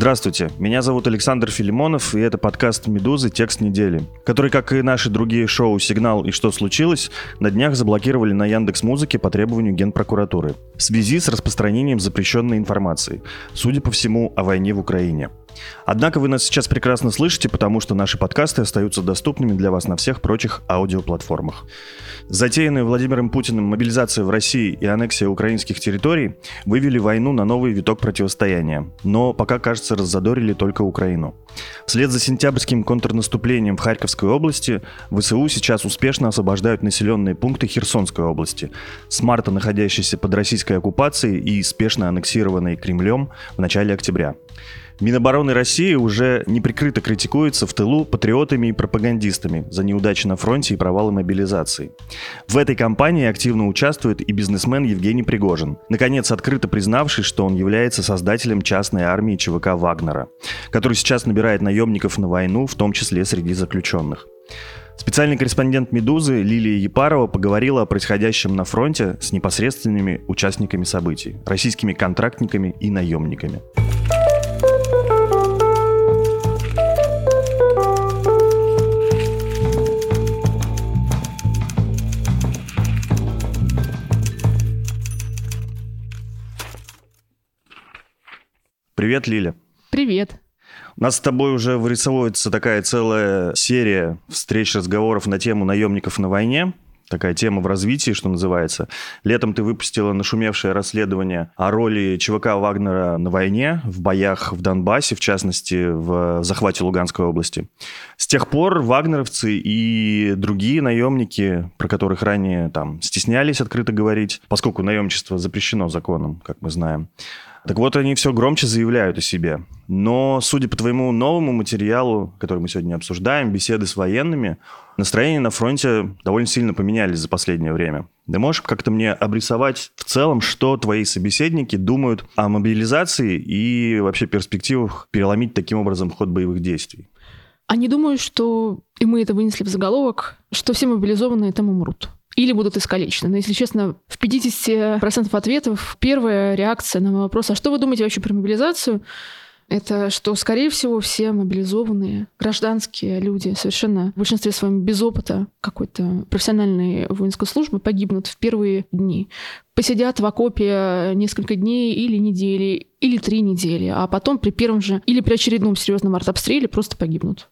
Здравствуйте, меня зовут Александр Филимонов, и это подкаст «Медузы. Текст недели», который, как и наши другие шоу «Сигнал» и «Что случилось», на днях заблокировали на Яндекс Музыке по требованию Генпрокуратуры в связи с распространением запрещенной информации, судя по всему, о войне в Украине. Однако вы нас сейчас прекрасно слышите, потому что наши подкасты остаются доступными для вас на всех прочих аудиоплатформах. Затеянная Владимиром Путиным мобилизация в России и аннексия украинских территорий вывели войну на новый виток противостояния, но пока, кажется, раззадорили только Украину. Вслед за сентябрьским контрнаступлением в Харьковской области ВСУ сейчас успешно освобождают населенные пункты Херсонской области, с марта находящиеся под российской оккупацией и спешно аннексированные Кремлем в начале октября. Минобороны России уже неприкрыто критикуется в тылу патриотами и пропагандистами за неудачи на фронте и провалы мобилизации. В этой кампании активно участвует и бизнесмен Евгений Пригожин, наконец открыто признавший, что он является создателем частной армии ЧВК Вагнера, который сейчас набирает наемников на войну, в том числе среди заключенных. Специальный корреспондент «Медузы» Лилия Епарова поговорила о происходящем на фронте с непосредственными участниками событий, российскими контрактниками и наемниками. Привет, Лиля. Привет. У нас с тобой уже вырисовывается такая целая серия встреч, разговоров на тему наемников на войне такая тема в развитии, что называется. Летом ты выпустила нашумевшее расследование о роли ЧВК Вагнера на войне, в боях в Донбассе, в частности, в захвате Луганской области. С тех пор вагнеровцы и другие наемники, про которых ранее там стеснялись открыто говорить, поскольку наемничество запрещено законом, как мы знаем, так вот, они все громче заявляют о себе. Но, судя по твоему новому материалу, который мы сегодня обсуждаем, беседы с военными, настроения на фронте довольно сильно поменялись за последнее время. Ты можешь как-то мне обрисовать в целом, что твои собеседники думают о мобилизации и вообще перспективах переломить таким образом ход боевых действий? Они думают, что, и мы это вынесли в заголовок, что все мобилизованные там умрут или будут искалечены. Но, если честно, в 50% ответов первая реакция на вопрос, а что вы думаете вообще про мобилизацию, это что, скорее всего, все мобилизованные гражданские люди, совершенно в большинстве своем без опыта какой-то профессиональной воинской службы, погибнут в первые дни. Посидят в окопе несколько дней или недели, или три недели, а потом при первом же или при очередном серьезном артобстреле просто погибнут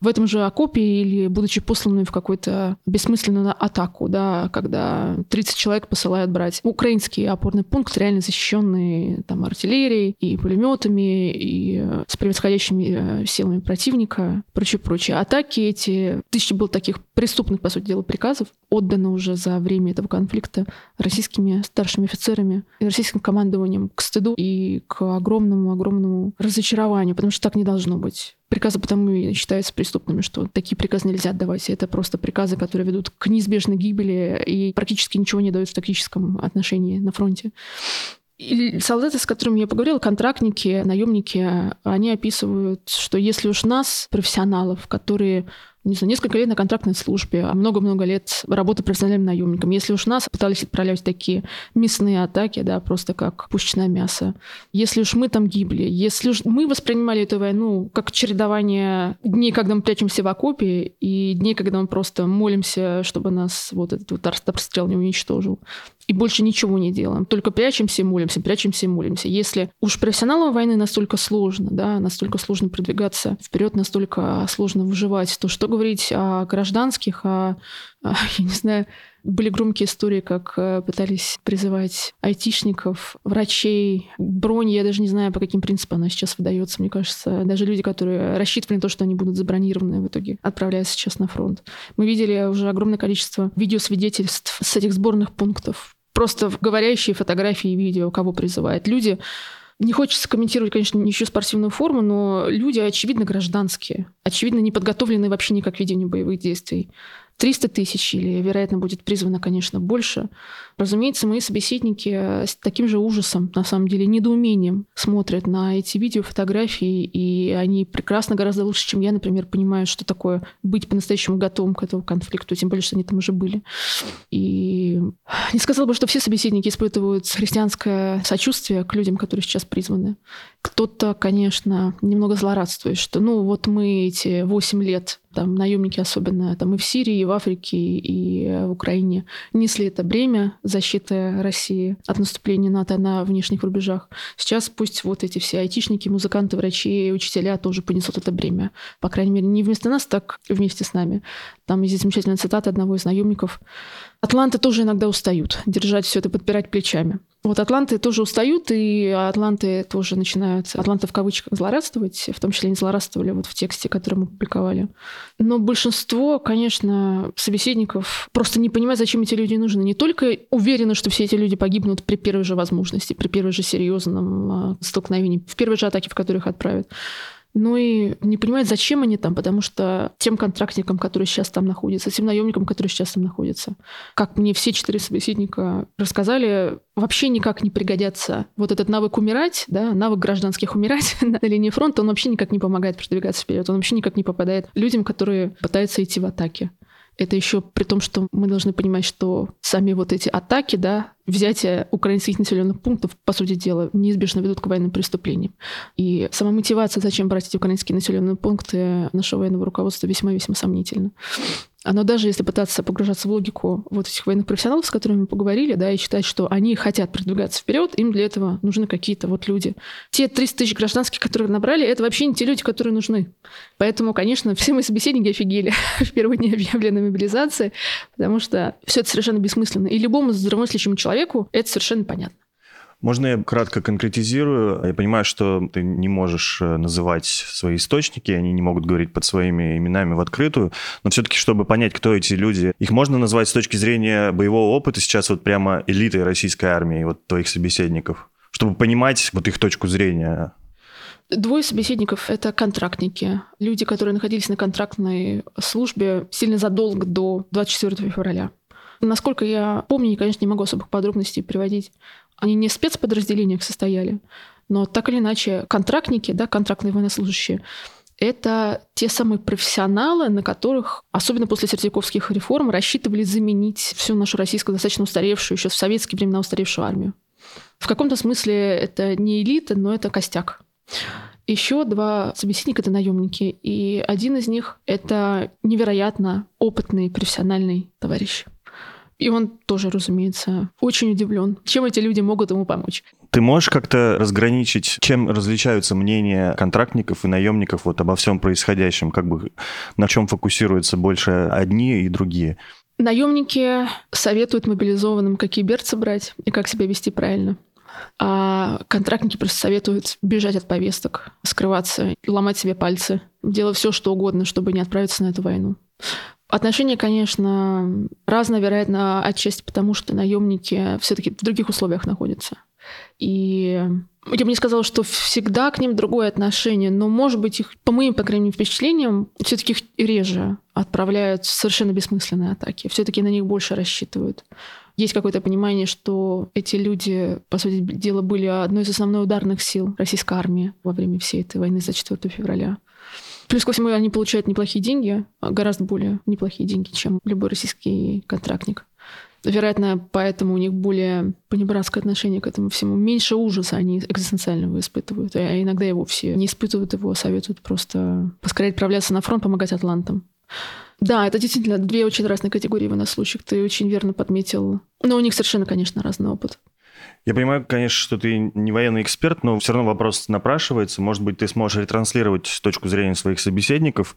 в этом же окопе или будучи посланными в какую-то бессмысленную атаку, да, когда 30 человек посылают брать украинский опорный пункт, реально защищенный там артиллерией и пулеметами, и с превосходящими э, силами противника, прочее, прочее. Атаки эти, тысячи было таких преступных, по сути дела, приказов, отдано уже за время этого конфликта российскими старшими офицерами и российским командованием к стыду и к огромному-огромному разочарованию, потому что так не должно быть. Приказы потому и считаются преступными, что такие приказы нельзя отдавать. Это просто приказы, которые ведут к неизбежной гибели и практически ничего не дают в тактическом отношении на фронте. И солдаты, с которыми я поговорила, контрактники, наемники, они описывают, что если уж нас, профессионалов, которые не знаю, несколько лет на контрактной службе, а много-много лет работы профессиональным наемником. Если уж нас пытались отправлять такие мясные атаки, да, просто как пушечное мясо, если уж мы там гибли, если уж мы воспринимали эту войну как чередование дней, когда мы прячемся в окопе, и дней, когда мы просто молимся, чтобы нас вот этот вот артобстрел не уничтожил, и больше ничего не делаем. Только прячемся и молимся, прячемся и молимся. Если уж профессионалам войны настолько сложно, да, настолько сложно продвигаться вперед, настолько сложно выживать, то что говорить о гражданских, о, о я не знаю, были громкие истории, как э, пытались призывать айтишников, врачей, бронь. Я даже не знаю, по каким принципам она сейчас выдается. Мне кажется, даже люди, которые рассчитывали на то, что они будут забронированы, в итоге отправляются сейчас на фронт. Мы видели уже огромное количество видеосвидетельств с этих сборных пунктов просто говорящие фотографии и видео, кого призывает. Люди не хочется комментировать, конечно, ничью спортивную форму, но люди, очевидно, гражданские, очевидно, не подготовленные вообще никак к ведению боевых действий. 300 тысяч или, вероятно, будет призвано, конечно, больше. Разумеется, мои собеседники с таким же ужасом, на самом деле, недоумением смотрят на эти видео, фотографии, и они прекрасно, гораздо лучше, чем я, например, понимают, что такое быть по-настоящему готовым к этому конфликту, тем более, что они там уже были. И не сказала бы, что все собеседники испытывают христианское сочувствие к людям, которые сейчас призваны. Кто-то, конечно, немного злорадствует, что ну вот мы эти 8 лет, там наемники особенно, там и в Сирии, и в Африке, и в Украине несли это бремя защиты России от наступления НАТО на внешних рубежах. Сейчас пусть вот эти все айтишники, музыканты, врачи, учителя тоже понесут это бремя. По крайней мере, не вместо нас, так вместе с нами. Там есть замечательная цитата одного из наемников. Атланты тоже иногда устают держать все это, подпирать плечами. Вот атланты тоже устают, и атланты тоже начинают, атланты в кавычках, злорадствовать, в том числе они злорадствовали вот в тексте, который мы публиковали. Но большинство, конечно, собеседников просто не понимают, зачем эти люди нужны. Не только уверены, что все эти люди погибнут при первой же возможности, при первой же серьезном а, столкновении, в первой же атаке, в которых отправят, ну и не понимают, зачем они там, потому что тем контрактникам, которые сейчас там находятся, тем наемникам, которые сейчас там находятся, как мне все четыре собеседника рассказали, вообще никак не пригодятся. Вот этот навык умирать, да, навык гражданских умирать на линии фронта, он вообще никак не помогает продвигаться вперед, он вообще никак не попадает людям, которые пытаются идти в атаке. Это еще при том, что мы должны понимать, что сами вот эти атаки, да, взятие украинских населенных пунктов, по сути дела, неизбежно ведут к военным преступлениям. И сама мотивация, зачем брать эти украинские населенные пункты нашего военного руководства, весьма-весьма сомнительна. Оно даже если пытаться погружаться в логику вот этих военных профессионалов, с которыми мы поговорили, да, и считать, что они хотят продвигаться вперед, им для этого нужны какие-то вот люди. Те 300 тысяч гражданских, которые набрали, это вообще не те люди, которые нужны. Поэтому, конечно, все мои собеседники офигели в первые дни объявленной мобилизации, потому что все это совершенно бессмысленно. И любому здравомыслящему человеку это совершенно понятно. Можно я кратко конкретизирую? Я понимаю, что ты не можешь э, называть свои источники, они не могут говорить под своими именами в открытую, но все-таки, чтобы понять, кто эти люди, их можно назвать с точки зрения боевого опыта сейчас вот прямо элитой российской армии, вот твоих собеседников, чтобы понимать вот их точку зрения. Двое собеседников — это контрактники, люди, которые находились на контрактной службе сильно задолго до 24 февраля. Насколько я помню, конечно, не могу особых подробностей приводить. Они не в спецподразделениях состояли, но так или иначе контрактники, да, контрактные военнослужащие, это те самые профессионалы, на которых, особенно после сердиковских реформ, рассчитывали заменить всю нашу российскую, достаточно устаревшую, еще в советские времена устаревшую армию. В каком-то смысле это не элита, но это костяк. Еще два собеседника — это наемники, и один из них — это невероятно опытный профессиональный товарищ. И он тоже, разумеется, очень удивлен, чем эти люди могут ему помочь. Ты можешь как-то разграничить, чем различаются мнения контрактников и наемников вот обо всем происходящем? Как бы на чем фокусируются больше одни и другие? Наемники советуют мобилизованным, какие берцы брать и как себя вести правильно. А контрактники просто советуют бежать от повесток, скрываться, ломать себе пальцы, делать все, что угодно, чтобы не отправиться на эту войну. Отношения, конечно, разные, вероятно, отчасти потому, что наемники все-таки в других условиях находятся. И я бы не сказала, что всегда к ним другое отношение, но, может быть, их, по моим, по крайней впечатлениям, все-таки их реже отправляют в совершенно бессмысленные атаки. Все-таки на них больше рассчитывают. Есть какое-то понимание, что эти люди, по сути дела, были одной из основных ударных сил российской армии во время всей этой войны за 4 февраля. Плюс ко всему они получают неплохие деньги, а гораздо более неплохие деньги, чем любой российский контрактник. Вероятно, поэтому у них более понебратское отношение к этому всему. Меньше ужаса они экзистенциального испытывают. А иногда и вовсе не испытывают его, а советуют просто поскорее отправляться на фронт, помогать атлантам. Да, это действительно две очень разные категории военнослужащих. Ты очень верно подметил. Но у них совершенно, конечно, разный опыт. Я понимаю, конечно, что ты не военный эксперт, но все равно вопрос напрашивается. Может быть, ты сможешь ретранслировать точку зрения своих собеседников.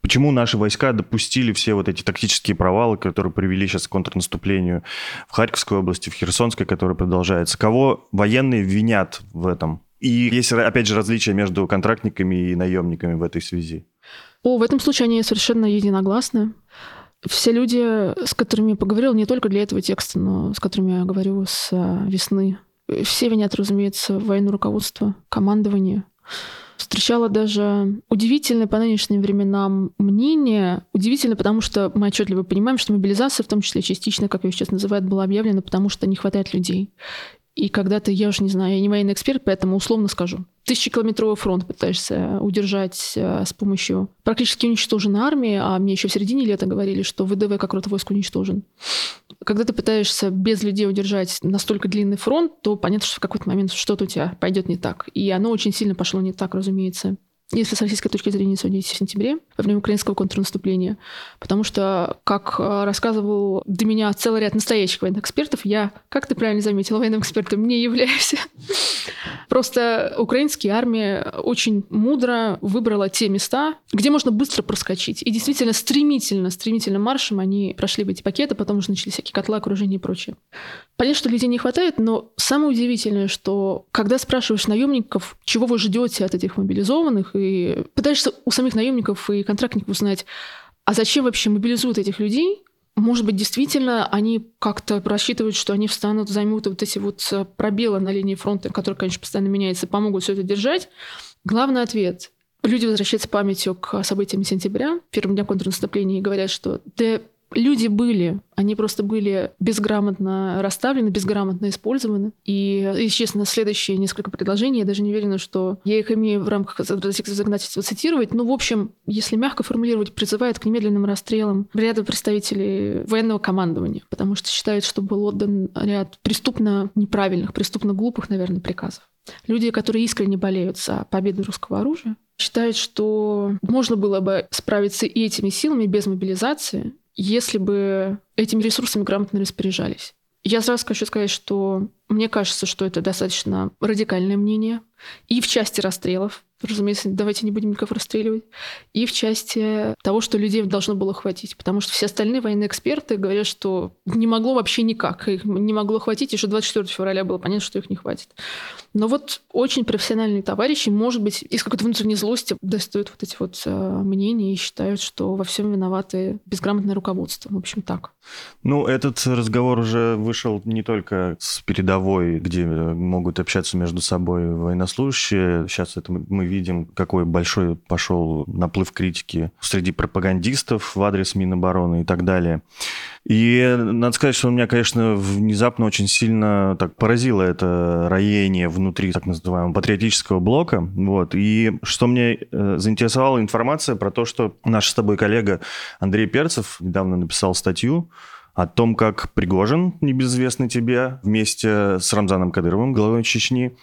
Почему наши войска допустили все вот эти тактические провалы, которые привели сейчас к контрнаступлению в Харьковской области, в Херсонской, которая продолжается? Кого военные винят в этом? И есть, опять же, различия между контрактниками и наемниками в этой связи? О, в этом случае они совершенно единогласны. Все люди, с которыми я поговорила, не только для этого текста, но с которыми я говорю с а, весны, все винят, разумеется, войну руководства, командование. Встречала даже удивительное по нынешним временам мнение. Удивительно, потому что мы отчетливо понимаем, что мобилизация, в том числе частично, как ее сейчас называют, была объявлена, потому что не хватает людей. И когда-то, я уже не знаю, я не военный эксперт, поэтому условно скажу. Тысячекилометровый фронт пытаешься удержать э, с помощью практически уничтоженной армии, а мне еще в середине лета говорили, что ВДВ как род войск уничтожен. Когда ты пытаешься без людей удержать настолько длинный фронт, то понятно, что в какой-то момент что-то у тебя пойдет не так. И оно очень сильно пошло не так, разумеется если с российской точки зрения судить, в сентябре, во время украинского контрнаступления. Потому что, как э, рассказывал до меня целый ряд настоящих военных экспертов, я, как ты правильно заметила, военным экспертом не являюсь. Просто украинская армия очень мудро выбрала те места, где можно быстро проскочить. И действительно стремительно, стремительно маршем они прошли в эти пакеты, потом уже начались всякие котлы, окружения и прочее. Понятно, что людей не хватает, но самое удивительное, что когда спрашиваешь наемников, чего вы ждете от этих мобилизованных, и пытаешься у самих наемников и контрактников узнать, а зачем вообще мобилизуют этих людей, может быть, действительно, они как-то рассчитывают, что они встанут, займут вот эти вот э, пробелы на линии фронта, которые, конечно, постоянно меняются, помогут все это держать. Главный ответ. Люди возвращаются памятью к событиям сентября, первым дням контрнаступления, и говорят, что да люди были, они просто были безграмотно расставлены, безграмотно использованы. И, и честно, следующие несколько предложений, я даже не уверена, что я их имею в рамках законодательства цитировать. Но, в общем, если мягко формулировать, призывает к немедленным расстрелам ряда представителей военного командования, потому что считают, что был отдан ряд преступно неправильных, преступно глупых, наверное, приказов. Люди, которые искренне болеют за победу русского оружия, считают, что можно было бы справиться и этими силами без мобилизации, если бы этими ресурсами грамотно распоряжались. Я сразу хочу сказать, что мне кажется, что это достаточно радикальное мнение. И в части расстрелов, разумеется, давайте не будем никого расстреливать, и в части того, что людей должно было хватить. Потому что все остальные военные эксперты говорят, что не могло вообще никак. Их не могло хватить, что 24 февраля было понятно, что их не хватит. Но вот очень профессиональные товарищи, может быть, из какой-то внутренней злости достают вот эти вот э, мнения и считают, что во всем виноваты безграмотное руководство. В общем, так. Ну, этот разговор уже вышел не только с передовой, где могут общаться между собой военнослужащие. Сейчас это мы видим, какой большой пошел наплыв критики среди пропагандистов в адрес Минобороны и так далее. И надо сказать, что меня, конечно, внезапно очень сильно так поразило это роение внутри так называемого патриотического блока. Вот. И что мне э, заинтересовала информация про то, что наш с тобой коллега Андрей Перцев недавно написал статью о том, как Пригожин, небезызвестный тебе, вместе с Рамзаном Кадыровым, главой Чечни,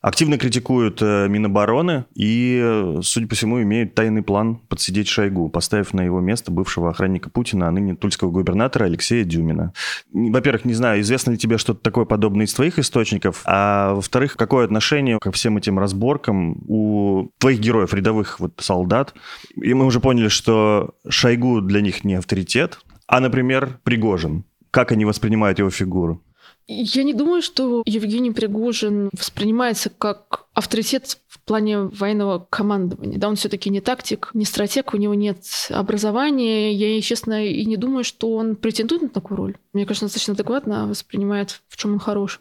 активно критикуют э, Минобороны и, э, судя по всему, имеют тайный план подсидеть Шойгу, поставив на его место бывшего охранника Путина, а ныне тульского губернатора Алексея Дюмина. Во-первых, не знаю, известно ли тебе что-то такое подобное из твоих источников, а во-вторых, какое отношение ко всем этим разборкам у твоих героев, рядовых вот солдат? И мы уже поняли, что Шойгу для них не авторитет, а, например, Пригожин. Как они воспринимают его фигуру? Я не думаю, что Евгений Пригожин воспринимается как авторитет в плане военного командования. Да, он все-таки не тактик, не стратег, у него нет образования. Я, честно, и не думаю, что он претендует на такую роль. Мне кажется, достаточно адекватно воспринимает, в чем он хорош.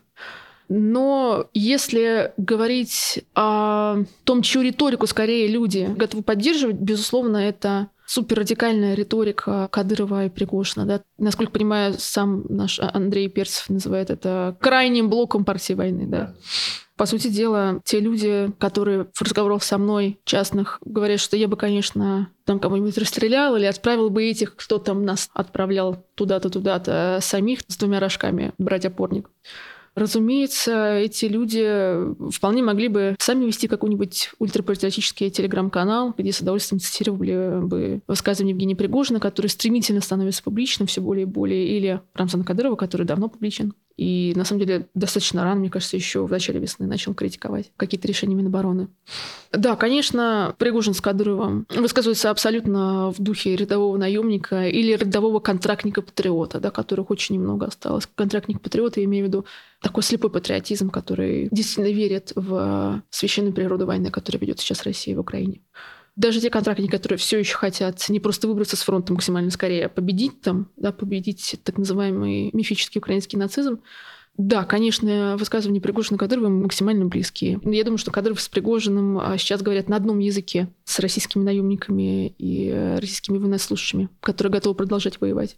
Но если говорить о том, чью риторику скорее люди готовы поддерживать, безусловно, это суперрадикальная риторика Кадырова и Пригожина. Да? Насколько понимаю, сам наш Андрей Перцев называет это крайним блоком партии войны. Да? По сути дела, те люди, которые в разговорах со мной частных говорят, что я бы, конечно, там кого-нибудь расстрелял или отправил бы этих, кто там нас отправлял туда-то, туда-то, самих с двумя рожками брать опорник. Разумеется, эти люди вполне могли бы сами вести какой-нибудь ультрапатриотический телеграм-канал, где с удовольствием цитировали бы высказывания Евгения Пригожина, который стремительно становится публичным все более и более, или Рамзана Кадырова, который давно публичен. И на самом деле достаточно рано, мне кажется, еще в начале весны начал критиковать какие-то решения Минобороны. Да, конечно, Пригожин с Кадыровым высказывается абсолютно в духе рядового наемника или рядового контрактника-патриота, да, которых очень немного осталось. Контрактник-патриот, я имею в виду такой слепой патриотизм, который действительно верит в священную природу войны, которая ведет сейчас Россия в Украине. Даже те контрактники, которые все еще хотят не просто выбраться с фронта максимально скорее, а победить там, да, победить так называемый мифический украинский нацизм, да, конечно, высказывания Пригожина и Кадырова максимально близкие. Я думаю, что Кадыров с Пригожиным а, сейчас говорят на одном языке с российскими наемниками и э, российскими военнослужащими, которые готовы продолжать воевать.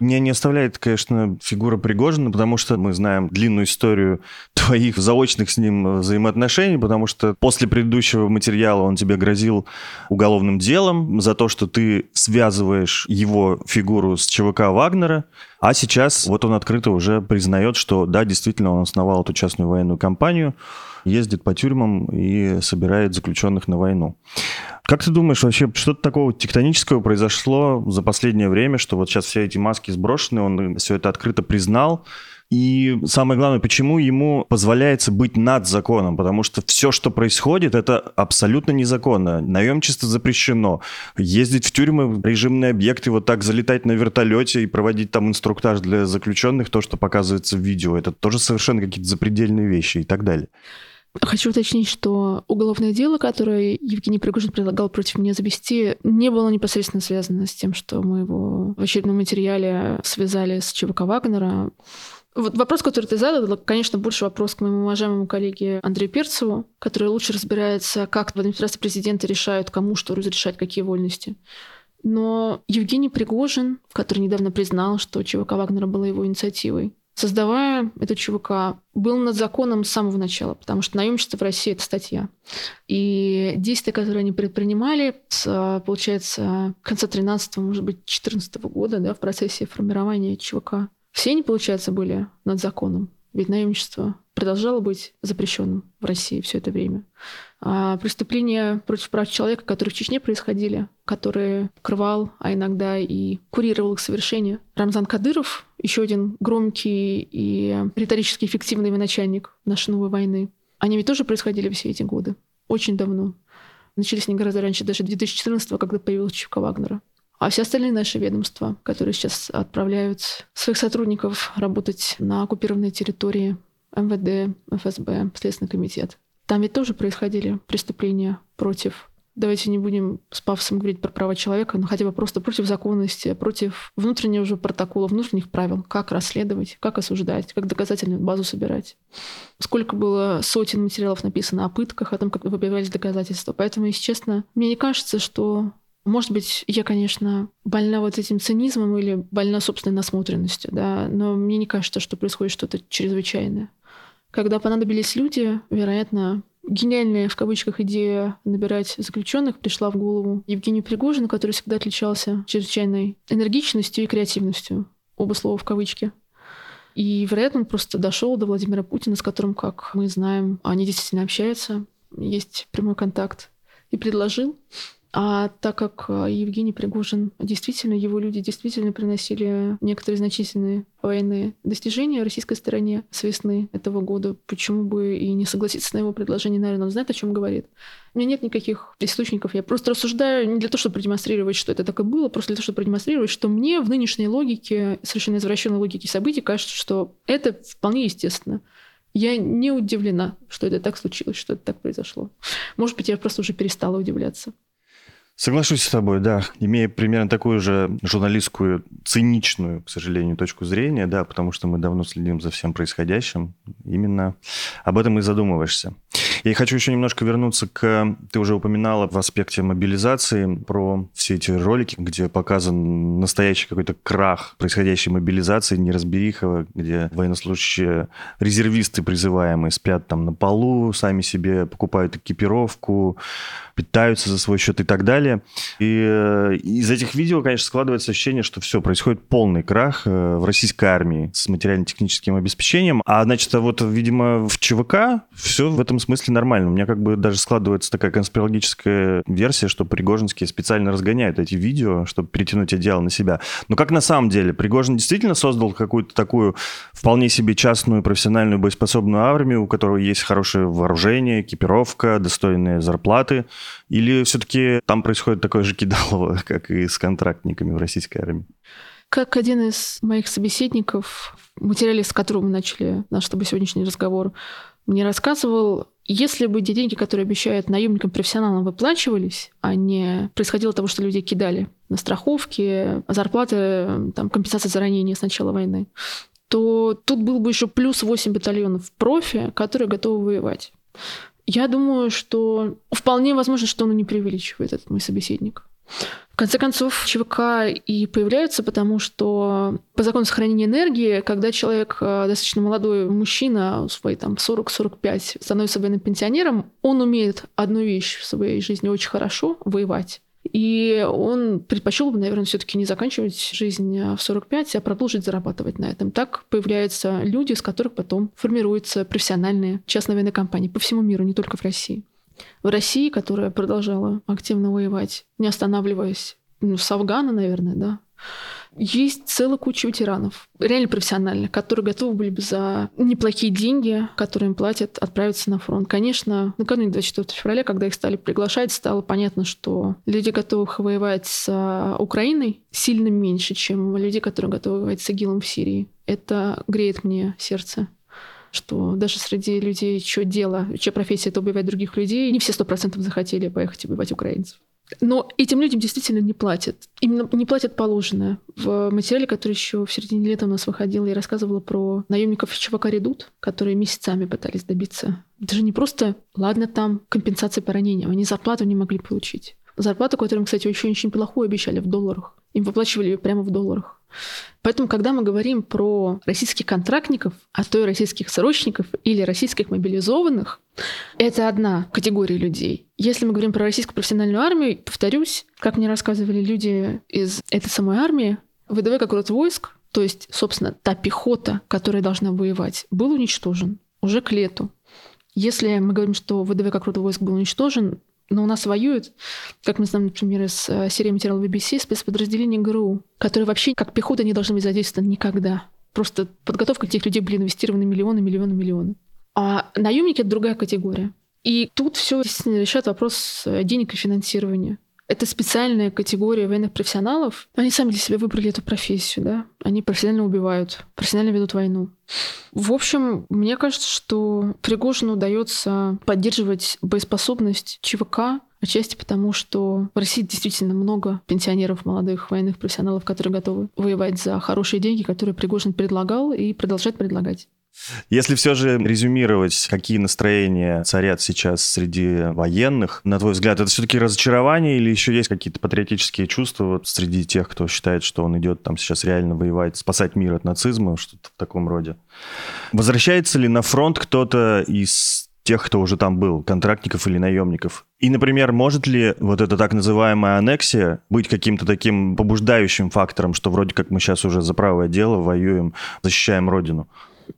Меня не оставляет, конечно, фигура Пригожина, потому что мы знаем длинную историю твоих заочных с ним взаимоотношений, потому что после предыдущего материала он тебе грозил уголовным делом за то, что ты связываешь его фигуру с ЧВК Вагнера, а сейчас вот он открыто уже признает, что да, действительно, он основал эту частную военную компанию, ездит по тюрьмам и собирает заключенных на войну. Как ты думаешь, вообще что-то такого тектонического произошло за последнее время, что вот сейчас все эти маски сброшены, он все это открыто признал, и самое главное, почему ему позволяется быть над законом, потому что все, что происходит, это абсолютно незаконно. Наемчество запрещено. Ездить в тюрьмы, режимные объекты, вот так залетать на вертолете и проводить там инструктаж для заключенных, то, что показывается в видео, это тоже совершенно какие-то запредельные вещи и так далее. Хочу уточнить, что уголовное дело, которое Евгений Пригожин предлагал против меня завести, не было непосредственно связано с тем, что мы его в очередном материале связали с ЧВК Вагнера. Вот вопрос, который ты задал, конечно, больше вопрос к моему уважаемому коллеге Андрею Перцеву, который лучше разбирается, как в администрации президента решают, кому что разрешать, какие вольности. Но Евгений Пригожин, который недавно признал, что ЧВК Вагнера была его инициативой, создавая эту ЧВК, был над законом с самого начала, потому что наемничество в России – это статья. И действия, которые они предпринимали, с, получается, конца 13 может быть, 14 года, да, в процессе формирования ЧВК, все они, получается, были над законом. Ведь наемничество продолжало быть запрещенным в России все это время. А преступления против прав человека, которые в Чечне происходили, которые покрывал, а иногда и курировал их совершение, Рамзан Кадыров, еще один громкий и риторически эффективный военачальник нашей новой войны, они ведь тоже происходили все эти годы, очень давно. Начались они гораздо раньше, даже 2014 когда появилась Чивка Вагнера. А все остальные наши ведомства, которые сейчас отправляют своих сотрудников работать на оккупированной территории, МВД, ФСБ, Следственный комитет, там ведь тоже происходили преступления против давайте не будем с пафосом говорить про права человека, но хотя бы просто против законности, против внутреннего же протокола, внутренних правил, как расследовать, как осуждать, как доказательную базу собирать. Сколько было сотен материалов написано о пытках, о том, как выбивались доказательства. Поэтому, если честно, мне не кажется, что может быть, я, конечно, больна вот этим цинизмом или больна собственной насмотренностью, да, но мне не кажется, что происходит что-то чрезвычайное. Когда понадобились люди, вероятно, гениальная в кавычках идея набирать заключенных пришла в голову Евгению Пригожину, который всегда отличался чрезвычайной энергичностью и креативностью. Оба слова в кавычки. И, вероятно, он просто дошел до Владимира Путина, с которым, как мы знаем, они действительно общаются, есть прямой контакт, и предложил а так как а, Евгений Пригожин, действительно, его люди действительно приносили некоторые значительные военные достижения российской стороне с весны этого года, почему бы и не согласиться на его предложение, наверное, он знает, о чем говорит. У меня нет никаких источников, я просто рассуждаю не для того, чтобы продемонстрировать, что это так и было, просто для того, чтобы продемонстрировать, что мне в нынешней логике, совершенно извращенной логике событий, кажется, что это вполне естественно. Я не удивлена, что это так случилось, что это так произошло. Может быть, я просто уже перестала удивляться. Соглашусь с тобой, да. Имея примерно такую же журналистскую, циничную, к сожалению, точку зрения, да, потому что мы давно следим за всем происходящим, именно об этом и задумываешься. Я хочу еще немножко вернуться к... Ты уже упоминала в аспекте мобилизации про все эти ролики, где показан настоящий какой-то крах происходящей мобилизации, неразбериха, где военнослужащие, резервисты призываемые спят там на полу, сами себе покупают экипировку, питаются за свой счет и так далее. И э, из этих видео, конечно, складывается ощущение, что все, происходит полный крах э, в российской армии с материально-техническим обеспечением. А, значит, а вот, видимо, в ЧВК все в этом смысле нормально. У меня как бы даже складывается такая конспирологическая версия, что Пригожинские специально разгоняют эти видео, чтобы перетянуть одеяло на себя. Но как на самом деле? Пригожин действительно создал какую-то такую вполне себе частную профессиональную боеспособную армию, у которой есть хорошее вооружение, экипировка, достойные зарплаты, или все-таки там происходит такое же кидалово, как и с контрактниками в российской армии? Как один из моих собеседников, в материале, с которым мы начали наш с тобой сегодняшний разговор, мне рассказывал, если бы те деньги, которые обещают наемникам-профессионалам, выплачивались, а не происходило того, что людей кидали на страховки, зарплаты, там, компенсация за ранения с начала войны, то тут был бы еще плюс 8 батальонов профи, которые готовы воевать. Я думаю, что вполне возможно, что он не преувеличивает этот мой собеседник. В конце концов, ЧВК и появляются, потому что по закону сохранения энергии, когда человек, э, достаточно молодой мужчина, свои там 40-45, становится военным пенсионером, он умеет одну вещь в своей жизни очень хорошо – воевать. И он предпочел бы, наверное, все-таки не заканчивать жизнь в 45, а продолжить зарабатывать на этом. Так появляются люди, из которых потом формируются профессиональные частные военные компании по всему миру, не только в России. В России, которая продолжала активно воевать, не останавливаясь, ну, с Афгана, наверное, да, есть целая куча ветеранов, реально профессиональных, которые готовы были бы за неплохие деньги, которые им платят, отправиться на фронт. Конечно, накануне 24 февраля, когда их стали приглашать, стало понятно, что люди, готовых воевать с Украиной, сильно меньше, чем люди, которые готовы воевать с ИГИЛом в Сирии. Это греет мне сердце что даже среди людей, чье дело, чья профессия — это убивать других людей, не все сто процентов захотели поехать убивать украинцев. Но этим людям действительно не платят. Именно не платят положенное. В материале, который еще в середине лета у нас выходил, я рассказывала про наемников ЧВК «Редут», которые месяцами пытались добиться. Даже не просто, ладно, там компенсация по ранениям, они зарплату не могли получить. Зарплату, которую кстати, очень очень плохую обещали в долларах. Им выплачивали ее прямо в долларах. Поэтому, когда мы говорим про российских контрактников, а то и российских срочников или российских мобилизованных, это одна категория людей. Если мы говорим про российскую профессиональную армию, повторюсь, как мне рассказывали люди из этой самой армии, ВДВ как род войск, то есть, собственно, та пехота, которая должна воевать, был уничтожен уже к лету. Если мы говорим, что ВДВ как род войск был уничтожен, но у нас воюют, как мы знаем, например, из э, серии материалов BBC, спецподразделения ГРУ, которые вообще как пехота не должны быть задействованы никогда. Просто подготовка этих людей были инвестированы миллионы, миллионы, миллионы. А наемники — это другая категория. И тут все решает вопрос э, денег и финансирования. Это специальная категория военных профессионалов. Они сами для себя выбрали эту профессию, да. Они профессионально убивают, профессионально ведут войну. В общем, мне кажется, что Пригожину удается поддерживать боеспособность ЧВК, Отчасти потому, что в России действительно много пенсионеров, молодых военных профессионалов, которые готовы воевать за хорошие деньги, которые Пригожин предлагал и продолжает предлагать. Если все же резюмировать, какие настроения царят сейчас среди военных, на твой взгляд, это все-таки разочарование или еще есть какие-то патриотические чувства вот среди тех, кто считает, что он идет там сейчас реально воевать, спасать мир от нацизма, что-то в таком роде? Возвращается ли на фронт кто-то из тех, кто уже там был, контрактников или наемников. И, например, может ли вот эта так называемая аннексия быть каким-то таким побуждающим фактором, что вроде как мы сейчас уже за правое дело воюем, защищаем Родину?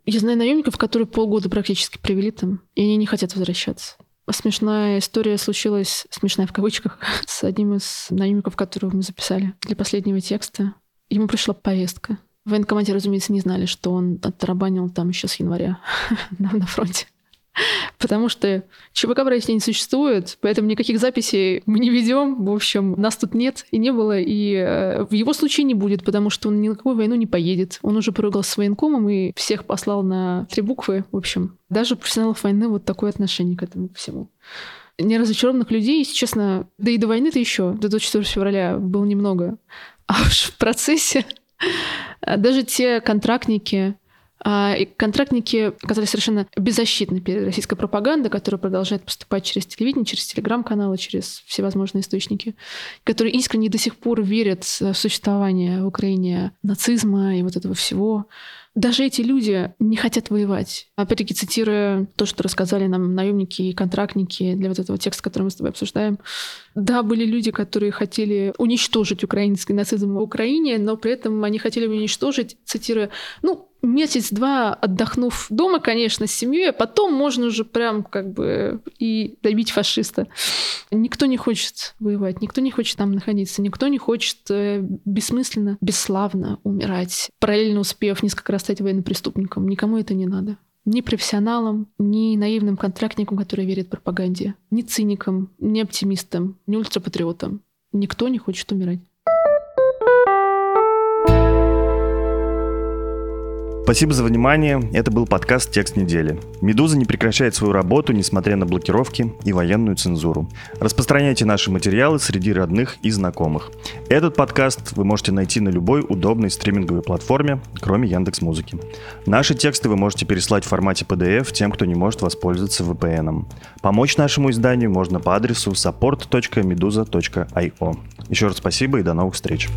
Я знаю наемников, которые полгода практически привели там, и они не хотят возвращаться. Смешная история случилась, смешная в кавычках, с одним из наемников, которого мы записали для последнего текста. Ему пришла повестка. В военкомате, разумеется, не знали, что он отрабанил там еще с января на фронте. Потому что ЧВК в России не существует, поэтому никаких записей мы не ведем. В общем, нас тут нет и не было. И э, в его случае не будет, потому что он ни на какую войну не поедет. Он уже поругался с военкомом и всех послал на три буквы. В общем, даже у профессионалов войны вот такое отношение к этому всему неразочарованных людей, если честно, да и до войны-то еще, до 24 февраля было немного. А уж в процессе даже те контрактники, и контрактники оказались совершенно беззащитны перед российской пропагандой, которая продолжает поступать через телевидение, через телеграм-каналы, через всевозможные источники, которые искренне до сих пор верят в существование в Украине нацизма и вот этого всего. Даже эти люди не хотят воевать. Опять-таки, цитируя то, что рассказали нам наемники и контрактники для вот этого текста, который мы с тобой обсуждаем. Да, были люди, которые хотели уничтожить украинский нацизм в Украине, но при этом они хотели уничтожить, цитируя, ну, месяц-два отдохнув дома, конечно, с семьей, а потом можно уже прям как бы и добить фашиста. Никто не хочет воевать, никто не хочет там находиться, никто не хочет э, бессмысленно, бесславно умирать, параллельно успев несколько раз стать военным преступником. Никому это не надо. Ни профессионалам, ни наивным контрактникам, которые верят пропаганде, ни циникам, ни оптимистам, ни ультрапатриотам. Никто не хочет умирать. Спасибо за внимание. Это был подкаст «Текст недели». «Медуза» не прекращает свою работу, несмотря на блокировки и военную цензуру. Распространяйте наши материалы среди родных и знакомых. Этот подкаст вы можете найти на любой удобной стриминговой платформе, кроме Яндекс Музыки. Наши тексты вы можете переслать в формате PDF тем, кто не может воспользоваться VPN. Помочь нашему изданию можно по адресу support.meduza.io. Еще раз спасибо и до новых встреч.